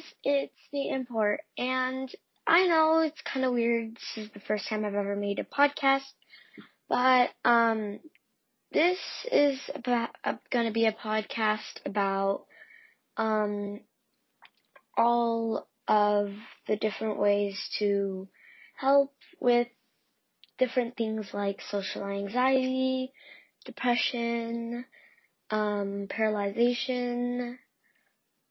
guys, it's the import, and I know it's kind of weird. This is the first time I've ever made a podcast, but um, this is about uh, going to be a podcast about um all of the different ways to help with different things like social anxiety, depression, um, paralyzation,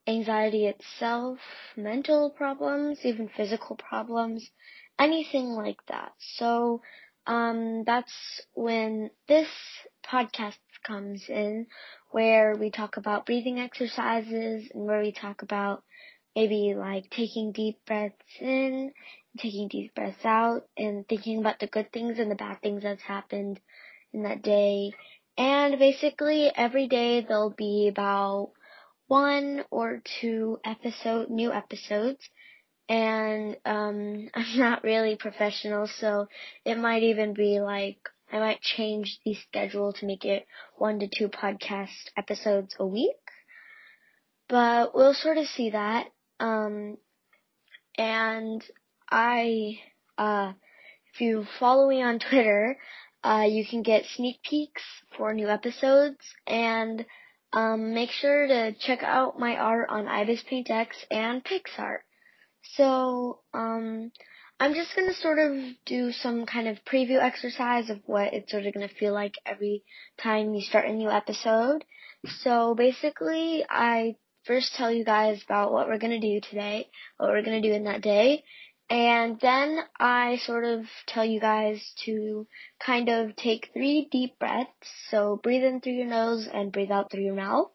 anxiety itself, mental problems, even physical problems, anything like that. So, um, that's when this podcast comes in, where we talk about breathing exercises and where we talk about maybe like taking deep breaths in, taking deep breaths out, and thinking about the good things and the bad things that's happened in that day. And basically every day there'll be about one or two episode new episodes and um I'm not really professional so it might even be like I might change the schedule to make it one to two podcast episodes a week. But we'll sort of see that. Um and I uh if you follow me on Twitter, uh you can get sneak peeks for new episodes and um, make sure to check out my art on Ibis Paint X and PicsArt. So, um, I'm just gonna sort of do some kind of preview exercise of what it's sort of gonna feel like every time you start a new episode. So basically, I first tell you guys about what we're gonna do today, what we're gonna do in that day, and then I sort of tell you guys to kind of take three deep breaths. So breathe in through your nose and breathe out through your mouth.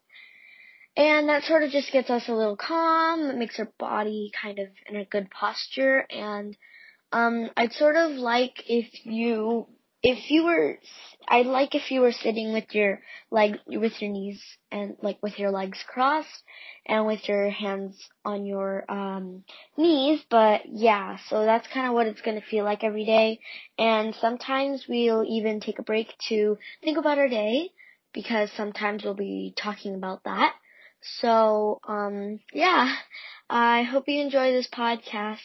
And that sort of just gets us a little calm. It makes our body kind of in a good posture. And um, I'd sort of like if you if you were, I'd like if you were sitting with your leg, with your knees and like with your legs crossed and with your hands on your um, knees. But yeah, so that's kind of what it's going to feel like every day. And sometimes we'll even take a break to think about our day because sometimes we'll be talking about that. So, um, yeah, I hope you enjoy this podcast.